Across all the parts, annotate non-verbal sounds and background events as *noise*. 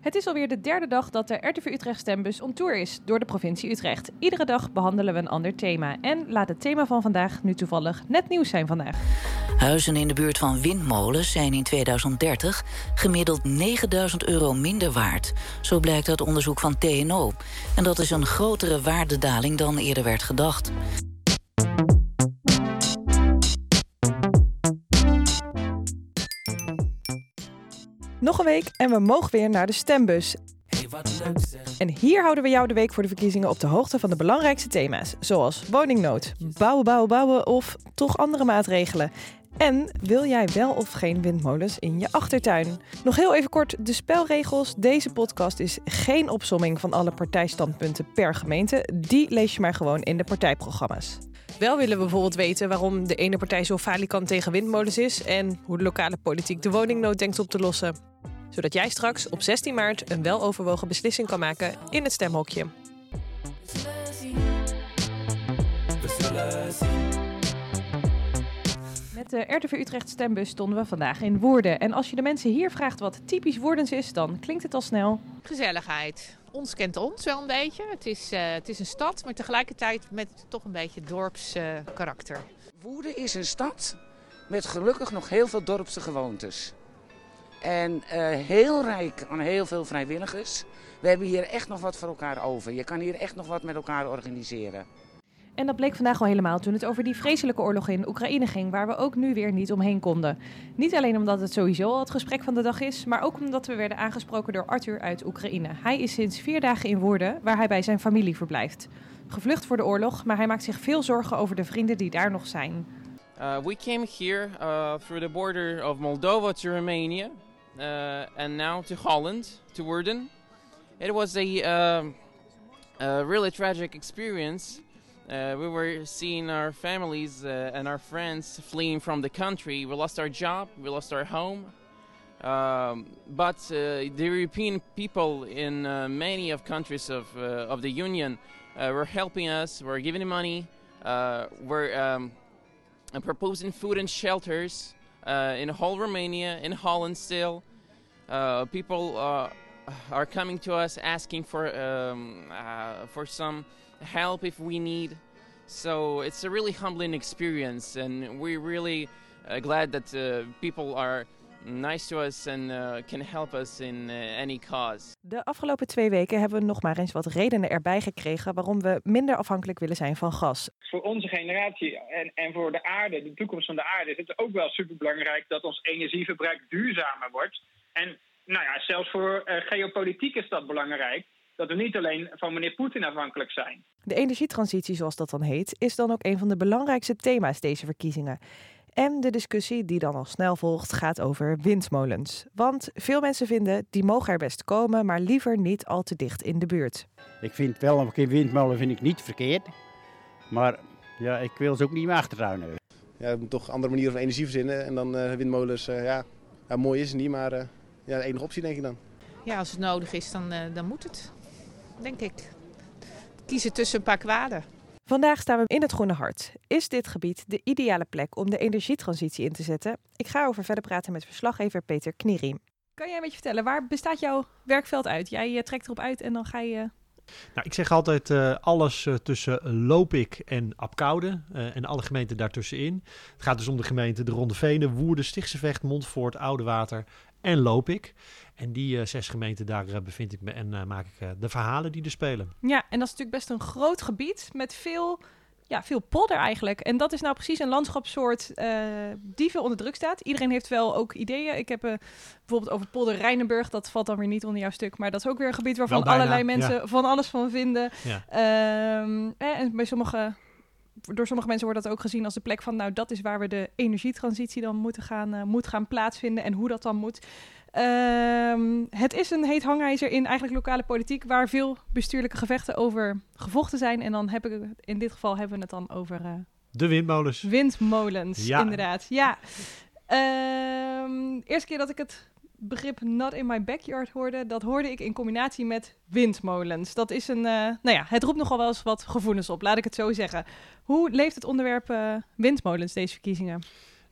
Het is alweer de derde dag dat de RTV Utrecht Stembus on tour is door de provincie Utrecht. Iedere dag behandelen we een ander thema. En laat het thema van vandaag nu toevallig net nieuws zijn vandaag. Huizen in de buurt van windmolens zijn in 2030 gemiddeld 9000 euro minder waard. Zo blijkt uit onderzoek van TNO. En dat is een grotere waardedaling dan eerder werd gedacht. Nog een week en we mogen weer naar de stembus. En hier houden we jou de week voor de verkiezingen op de hoogte van de belangrijkste thema's, zoals woningnood, bouwen, bouwen, bouwen of toch andere maatregelen. En wil jij wel of geen windmolens in je achtertuin? Nog heel even kort de spelregels. Deze podcast is geen opsomming van alle partijstandpunten per gemeente. Die lees je maar gewoon in de partijprogramma's. Wel willen we bijvoorbeeld weten waarom de ene partij zo falikant tegen windmolens is en hoe de lokale politiek de woningnood denkt op te lossen. Zodat jij straks op 16 maart een weloverwogen beslissing kan maken in het stemhokje. Met de RTV Utrecht stembus stonden we vandaag in Woerden. En als je de mensen hier vraagt wat typisch Woerdens is, dan klinkt het al snel. Gezelligheid. Ons kent ons wel een beetje. Het is, eh, het is een stad, maar tegelijkertijd met toch een beetje dorpskarakter. karakter. Woerden is een stad met gelukkig nog heel veel dorpse gewoontes. En eh, heel rijk aan heel veel vrijwilligers. We hebben hier echt nog wat voor elkaar over. Je kan hier echt nog wat met elkaar organiseren. En dat bleek vandaag al helemaal toen het over die vreselijke oorlog in Oekraïne ging, waar we ook nu weer niet omheen konden. Niet alleen omdat het sowieso al het gesprek van de dag is, maar ook omdat we werden aangesproken door Arthur uit Oekraïne. Hij is sinds vier dagen in Woerden, waar hij bij zijn familie verblijft. Gevlucht voor de oorlog, maar hij maakt zich veel zorgen over de vrienden die daar nog zijn. Uh, we came here uh, through the border of Moldova to Romania and now to Holland, to Woerden. It was a, um, a really tragic experience. Uh, we were seeing our families uh, and our friends fleeing from the country. We lost our job, we lost our home. Um, but uh, the European people in uh, many of countries of, uh, of the Union uh, were helping us, were giving money, were um, proposing food and shelters in whole Romania, in Holland still. people are coming to us asking for, um, for some help if we need. So it's a really humbling experience, and we're really uh, glad that uh, people are nice to us and uh, can help us in uh, any cause. De afgelopen twee weken hebben we nog maar eens wat redenen erbij gekregen waarom we minder afhankelijk willen zijn van gas. Voor onze generatie en, en voor de aarde, de toekomst van de aarde, is het ook wel superbelangrijk dat ons energieverbruik duurzamer wordt. En nou ja, zelfs voor uh, geopolitiek is dat belangrijk dat we niet alleen van meneer Poetin afhankelijk zijn. De energietransitie, zoals dat dan heet, is dan ook een van de belangrijkste thema's deze verkiezingen. En de discussie die dan al snel volgt gaat over windmolens. Want veel mensen vinden die mogen er best komen, maar liever niet al te dicht in de buurt. Ik vind wel een keer windmolen vind ik niet verkeerd. Maar ja, ik wil ze ook niet meer achtertuin hebben. Ja, we moeten toch andere manieren van energie verzinnen. En dan uh, windmolens, uh, ja, ja, mooi is het niet, maar uh, ja, de enige optie denk ik dan. Ja, als het nodig is, dan, dan moet het denk ik. Kiezen tussen een paar kwaden. Vandaag staan we in het Groene Hart. Is dit gebied de ideale plek om de energietransitie in te zetten? Ik ga over verder praten met verslaggever Peter Knieriem. Kan jij een beetje vertellen, waar bestaat jouw werkveld uit? Jij uh, trekt erop uit en dan ga je... Nou, ik zeg altijd uh, alles uh, tussen Loopik en Apkoude en alle gemeenten daartussenin. Het gaat dus om de gemeenten de Ronde Venen, Woerden, Stichtse Vecht, Montvoort, Oudewater en Loopik. En die uh, zes gemeenten, daar uh, bevind ik me en uh, maak ik de verhalen die er spelen. Ja, en dat is natuurlijk best een groot gebied met veel, ja, veel polder eigenlijk. En dat is nou precies een landschapssoort die veel onder druk staat. Iedereen heeft wel ook ideeën. Ik heb bijvoorbeeld over polder Rijnenburg, dat valt dan weer niet onder jouw stuk. Maar dat is ook weer een gebied waarvan bijna, allerlei mensen ja. van alles van vinden. Ja. Ehm, en bij sommige door sommige mensen wordt dat ook gezien als de plek van, nou, dat is waar we de energietransitie dan moeten gaan, uh, moet gaan plaatsvinden en hoe dat dan moet. Um, het is een heet hangijzer in eigenlijk lokale politiek, waar veel bestuurlijke gevechten over gevochten zijn. En dan heb ik in dit geval hebben we het dan over. Uh, de windmolens. Windmolens, ja. inderdaad. Ja. Um, eerste keer dat ik het begrip not in my backyard hoorde, dat hoorde ik in combinatie met windmolens. Dat is een, uh, nou ja, het roept nogal wel eens wat gevoelens op, laat ik het zo zeggen. Hoe leeft het onderwerp uh, windmolens deze verkiezingen?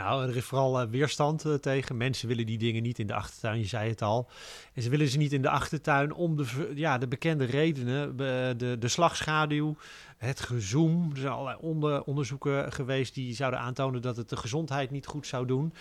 Nou, er is vooral weerstand tegen. Mensen willen die dingen niet in de achtertuin, je zei het al. En ze willen ze niet in de achtertuin om de, ja, de bekende redenen. De, de slagschaduw, het gezoom. Er zijn allerlei onder, onderzoeken geweest die zouden aantonen dat het de gezondheid niet goed zou doen.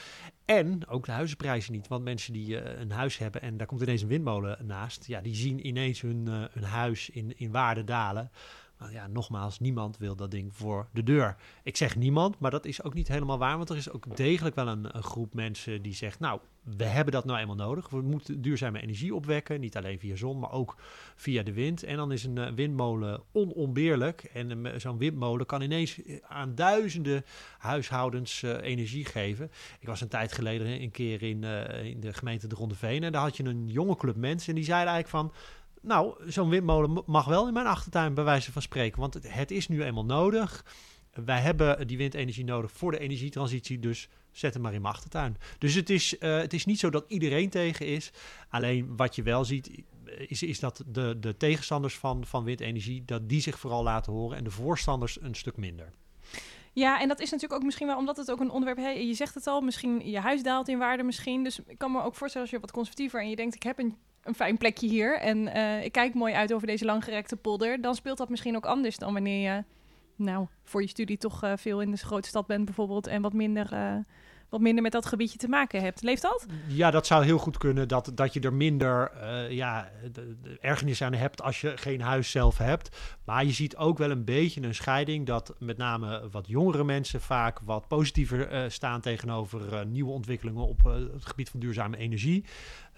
En ook de huizenprijzen niet. Want mensen die uh, een huis hebben en daar komt ineens een windmolen naast. Ja, die zien ineens hun, hun huis in, in waarde dalen. Maar ja, nogmaals, niemand wil dat ding voor de deur. Ik zeg niemand, maar dat is ook niet helemaal waar. Want er is ook degelijk wel een, groep mensen die zegt... nou, we hebben dat nou eenmaal nodig. We moeten duurzame energie opwekken. Niet alleen via zon, maar ook via de wind. En dan is een uh, windmolen onontbeerlijk. En uh, zo'n windmolen kan ineens aan duizenden huishoudens energie geven. Ik was een tijd geleden een keer in, in de gemeente de Ronde Veen. En daar had je een jonge club mensen. En die zeiden eigenlijk van... Nou, zo'n windmolen mag wel in mijn achtertuin, bij wijze van spreken. Want het, is nu eenmaal nodig. Wij hebben die windenergie nodig voor de energietransitie. Dus zet hem maar in mijn achtertuin. Dus het is, uh, het is niet zo dat iedereen tegen is. Alleen wat je wel ziet, is, is dat de, de tegenstanders van, van windenergie, dat die zich vooral laten horen en de voorstanders een stuk minder. Ja, en dat is natuurlijk ook misschien wel omdat het ook een onderwerp is. Je zegt het al, misschien je huis daalt in waarde misschien. Dus ik kan me ook voorstellen als je wat conservatiever en je denkt ik heb een, een fijn plekje hier en uh, ik kijk mooi uit over deze langgerekte polder, dan speelt dat misschien ook anders dan wanneer je nou voor je studie toch uh, veel in de grote stad bent bijvoorbeeld en wat minder uh, wat minder met dat gebiedje te maken hebt. Leeft dat? Ja, dat zou heel goed kunnen. Dat, dat je er minder ja, de, ergernis aan hebt als je geen huis zelf hebt. Maar je ziet ook wel een beetje een scheiding dat met name wat jongere mensen vaak wat positiever staan tegenover nieuwe ontwikkelingen op het gebied van duurzame energie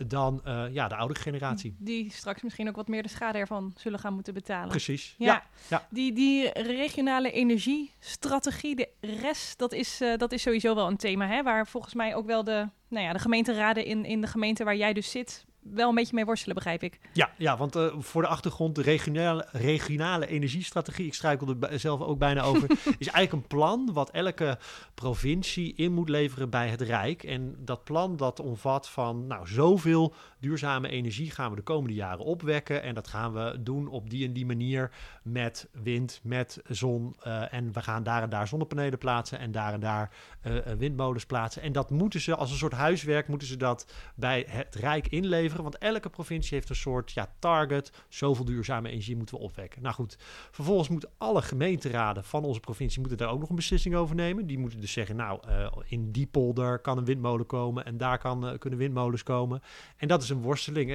dan ja, de oudere generatie. Die straks misschien ook wat meer de schade ervan zullen gaan moeten betalen. Precies. Ja. ja. ja. Die, die regionale energiestrategie, de rest, dat is, dat is sowieso wel een thema. Hè? Waar volgens mij ook wel de, nou ja, de gemeenteraden in, in de gemeente waar jij dus zit wel een beetje mee worstelen, begrijp ik. Ja, ja want uh, voor de achtergrond, de regionale, regionale energiestrategie, ik struikel er zelf ook bijna over, *laughs* is eigenlijk een plan wat elke provincie in moet leveren bij het Rijk. En dat plan dat omvat van, nou, zoveel duurzame energie gaan we de komende jaren opwekken. En dat gaan we doen op die en die manier met wind, met zon. Uh, en we gaan daar en daar zonnepanelen plaatsen en daar en daar uh, windmolens plaatsen. En dat moeten ze als een soort huiswerk, moeten ze dat bij het Rijk inleveren. Want elke provincie heeft een soort ja, target. Zoveel duurzame energie moeten we opwekken. Nou goed, vervolgens moeten alle gemeenteraden van onze provincie moeten daar ook nog een beslissing over nemen. Die moeten dus zeggen, nou, uh, in die polder kan een windmolen komen en daar kan, uh, kunnen windmolens komen. En dat is een worsteling.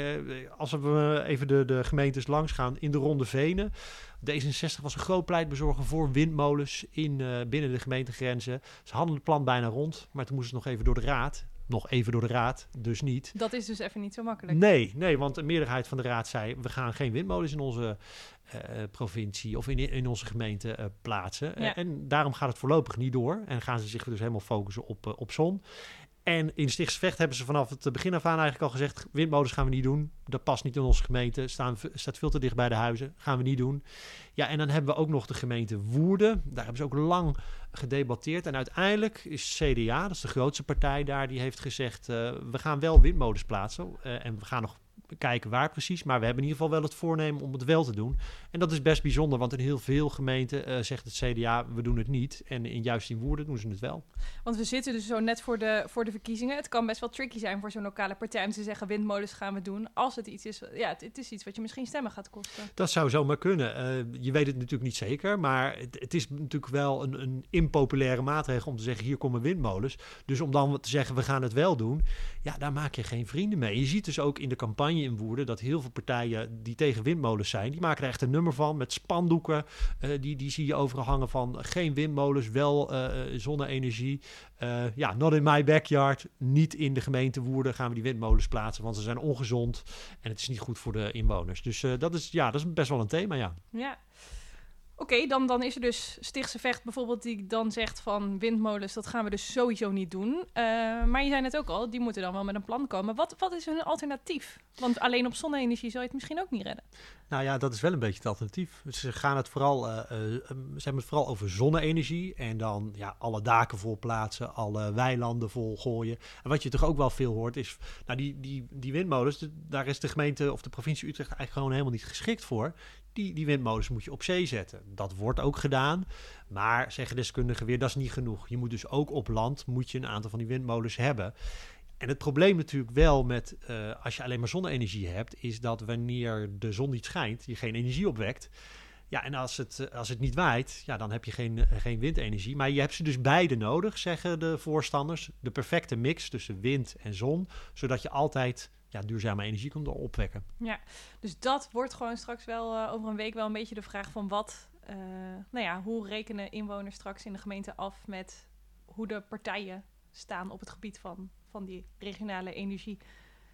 Als we even de, de gemeentes langs gaan in de Ronde Venen. D66 was een groot pleitbezorger voor windmolens in, binnen de gemeentegrenzen. Ze hadden het plan bijna rond, maar toen moesten ze nog even door de raad nog even door de raad, dus niet. Dat is dus even niet zo makkelijk. Nee, nee, want de meerderheid van de raad zei: we gaan geen windmolens in onze provincie of in, in onze gemeente uh, plaatsen. Ja. En daarom gaat het voorlopig niet door. En gaan ze zich dus helemaal focussen op, op zon. En in Stichtsvecht hebben ze vanaf het begin af aan eigenlijk al gezegd: windmolens gaan we niet doen. Dat past niet in onze gemeente. Staan, staat veel te dicht bij de huizen. Gaan we niet doen. Ja, en dan hebben we ook nog de gemeente Woerden. Daar hebben ze ook lang gedebatteerd. En uiteindelijk is CDA, dat is de grootste partij daar, die heeft gezegd: uh, we gaan wel windmolens plaatsen. Uh, en we gaan nog kijken waar precies. Maar we hebben in ieder geval wel het voornemen om het wel te doen. En dat is best bijzonder, want in heel veel gemeenten uh, zegt het CDA, we doen het niet. En in, juist in Woerden doen ze het wel. Want we zitten dus zo net voor de, voor de verkiezingen. Het kan best wel tricky zijn voor zo'n lokale partij om te zeggen, windmolens gaan we doen. Als het iets is, ja, het, het is iets wat je misschien stemmen gaat kosten. Dat zou zomaar kunnen. Uh, je weet het natuurlijk niet zeker, maar het, het is natuurlijk wel een, een impopulaire maatregel om te zeggen, hier komen windmolens. Dus om dan te zeggen, we gaan het wel doen, ja, daar maak je geen vrienden mee. Je ziet dus ook in de campagne in Woerden dat heel veel partijen die tegen windmolens zijn, die maken er echt een nummer van met spandoeken. Uh, die, die zie je overal hangen van geen windmolens, wel uh, zonne-energie. Ja, not in my backyard. Niet in de gemeente Woerden gaan we die windmolens plaatsen, want ze zijn ongezond en het is niet goed voor de inwoners. Dus dat, is, ja, dat is best wel een thema, ja. Ja. Oké, dan, dan is er dus Stichtse Vecht bijvoorbeeld die dan zegt van windmolens, dat gaan we dus sowieso niet doen. Uh, maar je zei net ook al, die moeten dan wel met een plan komen. Wat, wat is hun alternatief? Want alleen op zonne-energie zou je het misschien ook niet redden. Nou ja, dat is wel een beetje het alternatief. Ze gaan het vooral, uh, uh, ze hebben het vooral over zonne-energie en dan ja, alle daken vol plaatsen, alle weilanden vol gooien. En wat je toch ook wel veel hoort is, nou die, die, die windmolens, daar is de gemeente of de provincie Utrecht eigenlijk gewoon helemaal niet geschikt voor. Die, die windmolens moet je op zee zetten. dat wordt ook gedaan. Maar zeggen deskundigen weer, dat is niet genoeg. Je moet dus ook op land moet je een aantal van die windmolens hebben. En het probleem natuurlijk wel met uh, als je alleen maar zonne-energie hebt, is dat wanneer de zon niet schijnt, je geen energie opwekt. Ja, en als het, eh, als het niet waait, ja, dan heb je geen, eh, geen windenergie. Maar je hebt ze dus beide nodig, zeggen de voorstanders. De perfecte mix tussen wind en zon, zodat je altijd duurzame energie kunt opwekken. Ja, dus dat wordt gewoon straks wel uh, over een week wel een beetje de vraag van wat, uh, nou ja, hoe rekenen inwoners straks in de gemeente af met hoe de partijen staan op het gebied van, van die regionale energie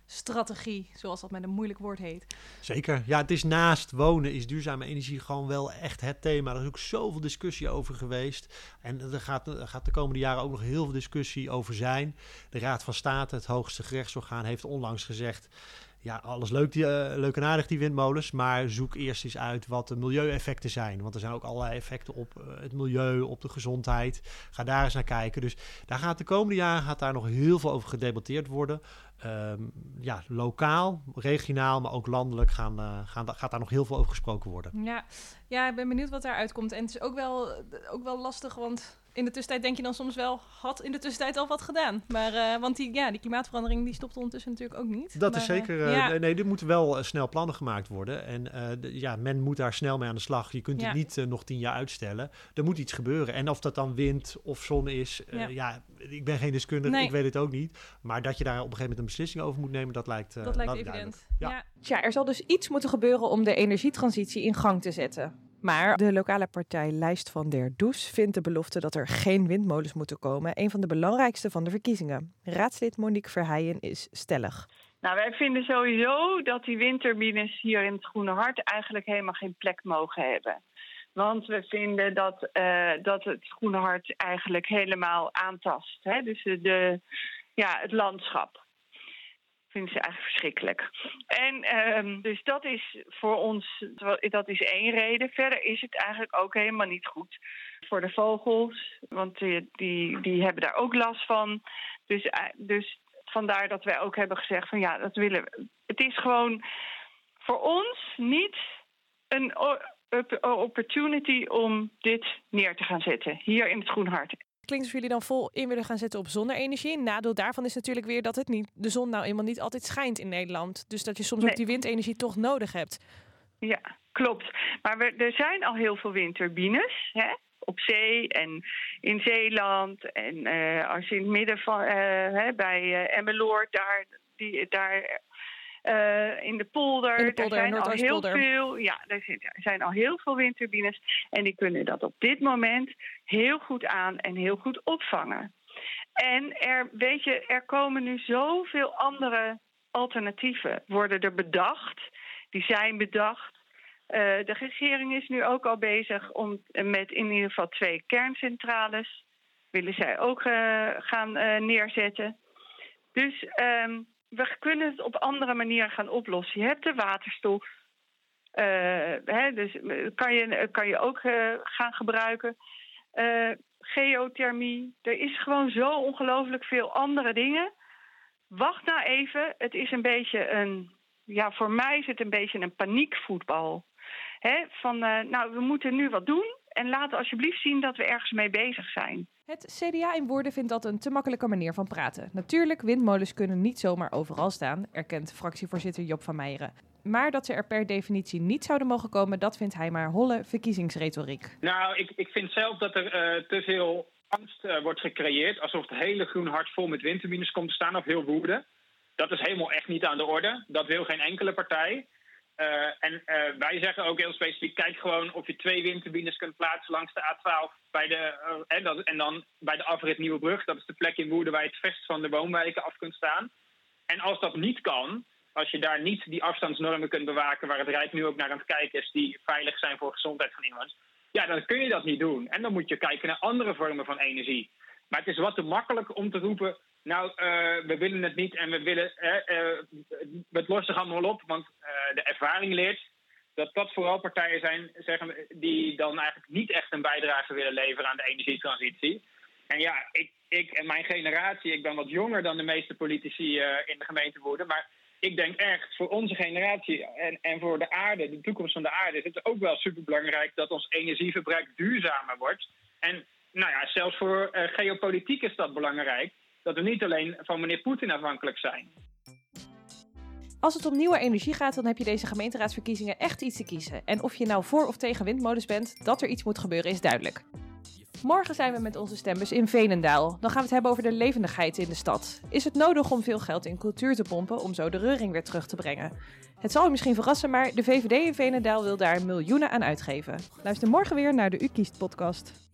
strategie, zoals dat met een moeilijk woord heet. Zeker. Ja, het is naast wonen is duurzame energie gewoon wel echt het thema. Er is ook zoveel discussie over geweest. En er gaat, er gaat de komende jaren ook nog heel veel discussie over zijn. De Raad van State, het hoogste gerechtsorgaan, heeft onlangs gezegd ja, alles leuk, die, uh, leuk en aardig, die windmolens. Maar zoek eerst eens uit wat de milieueffecten zijn. Want er zijn ook allerlei effecten op uh, het milieu, op de gezondheid. Ga daar eens naar kijken. Dus daar gaat de komende jaren gaat daar nog heel veel over gedebatteerd worden. Um, ja, lokaal, regionaal, maar ook landelijk gaan, uh, gaan, gaat daar nog heel veel over gesproken worden. Ja. ja, ik ben benieuwd wat daaruit komt. En het is ook wel, ook wel lastig, want in de tussentijd denk je dan soms wel, had in de tussentijd al wat gedaan. Maar, uh, want die, ja, die klimaatverandering die stopt ondertussen natuurlijk ook niet. Dat maar, is zeker, uh, ja. nee, er moeten wel uh, snel plannen gemaakt worden. En de, ja, men moet daar snel mee aan de slag. Je kunt ja. het niet nog tien jaar uitstellen. Er moet iets gebeuren. En of dat dan wind of zon is, ja. ja. ik ben geen deskundige, nee. ik weet het ook niet. Maar dat je daar op een gegeven moment een beslissing over moet nemen, dat lijkt Dat lijkt evident. Ja. Ja. er zal dus iets moeten gebeuren om de energietransitie in gang te zetten. Maar de lokale partij Lijst van der Does vindt de belofte dat er geen windmolens moeten komen een van de belangrijkste van de verkiezingen. Raadslid Monique Verheijen is stellig. Nou, wij vinden sowieso dat die windturbines hier in het Groene Hart eigenlijk helemaal geen plek mogen hebben. Want we vinden dat, uh, dat het Groene Hart eigenlijk helemaal aantast. Hè? Dus de, ja, het landschap vinden ze eigenlijk verschrikkelijk. En um, dus dat is voor ons, dat is één reden. Verder is het eigenlijk ook helemaal niet goed voor de vogels, want die, die, hebben daar ook last van. Dus, dus vandaar dat wij ook hebben gezegd van ja, dat willen we. Het is gewoon voor ons niet een opportunity om dit neer te gaan zetten hier in het Groenhart klinkt alsof jullie dan vol in willen gaan zetten op zonne-energie. Nadeel daarvan is natuurlijk weer dat het niet, de zon nou eenmaal niet altijd schijnt in Nederland. Dus dat je soms nee. ook die windenergie toch nodig hebt. Ja, klopt. Maar we, er zijn al heel veel windturbines. Hè? op zee en in Zeeland. En uh, als je in het midden van uh, hè, bij uh, Emmeloord, daar, die, daar uh, in de polder. In de polder er zijn al heel veel. Ja, er zijn al heel veel windturbines. En die kunnen dat op dit moment heel goed aan en heel goed opvangen. En er, weet je, er komen nu zoveel andere alternatieven. Worden er bedacht. Die zijn bedacht. Uh, de regering is nu ook al bezig om met in ieder geval twee kerncentrales. Willen zij ook uh, gaan neerzetten. Dus um, we kunnen het op andere manieren gaan oplossen. Je hebt de waterstof. Uh, hè, dus kan je, kan je ook gaan gebruiken. Geothermie. Er is gewoon zo ongelooflijk veel andere dingen. Wacht nou even. Het is een beetje een. Ja, voor mij is het een beetje een paniekvoetbal. Hè, van, nou, we moeten nu wat doen. En laten alsjeblieft zien dat we ergens mee bezig zijn. Het CDA in woorden vindt dat een te makkelijke manier van praten. Natuurlijk, windmolens kunnen niet zomaar overal staan, erkent fractievoorzitter Job van Meijeren. Maar dat ze er per definitie niet zouden mogen komen, dat vindt hij maar holle verkiezingsretoriek. Nou, ik, ik vind zelf dat er uh, te veel angst uh, wordt gecreëerd. Alsof het hele groen hart vol met windturbines komt te staan of heel woede. Dat is helemaal echt niet aan de orde. Dat wil geen enkele partij. Uh, en uh, wij zeggen ook heel specifiek, kijk gewoon of je twee windturbines kunt plaatsen langs de A12 bij de, uh, en, dat, en dan bij de afrit Nieuwebrug. Dat is de plek in Woerden waar je het vest van de woonwijken af kunt staan. En als dat niet kan, als je daar niet die afstandsnormen kunt bewaken waar het Rijk nu ook naar aan het kijken is, die veilig zijn voor de gezondheid van inwoners, ja, dan kun je dat niet doen. En dan moet je kijken naar andere vormen van energie. Maar het is wat te makkelijk om te roepen, nou, uh, we willen het niet en we willen. Uh, uh, het lost zich allemaal op, want de ervaring leert dat dat vooral partijen zijn zeggen, die dan eigenlijk niet echt een bijdrage willen leveren aan de energietransitie. En ja, ik, ik en mijn generatie, ik ben wat jonger dan de meeste politici in de gemeente Woerden, maar ik denk echt voor onze generatie en, en voor de aarde, de toekomst van de aarde, is het ook wel superbelangrijk dat ons energieverbruik duurzamer wordt. En nou ja, zelfs voor uh, geopolitiek is dat belangrijk. Dat we niet alleen van meneer Poetin afhankelijk zijn. Als het om nieuwe energie gaat, dan heb je deze gemeenteraadsverkiezingen echt iets te kiezen. En of je nou voor of tegen windmolens bent, dat er iets moet gebeuren is duidelijk. Morgen zijn we met onze stembus in Veenendaal. Dan gaan we het hebben over de levendigheid in de stad. Is het nodig om veel geld in cultuur te pompen om zo de reuring weer terug te brengen? Het zal je misschien verrassen, maar de VVD in Veenendaal wil daar miljoenen aan uitgeven. Luister morgen weer naar de U Kiest podcast.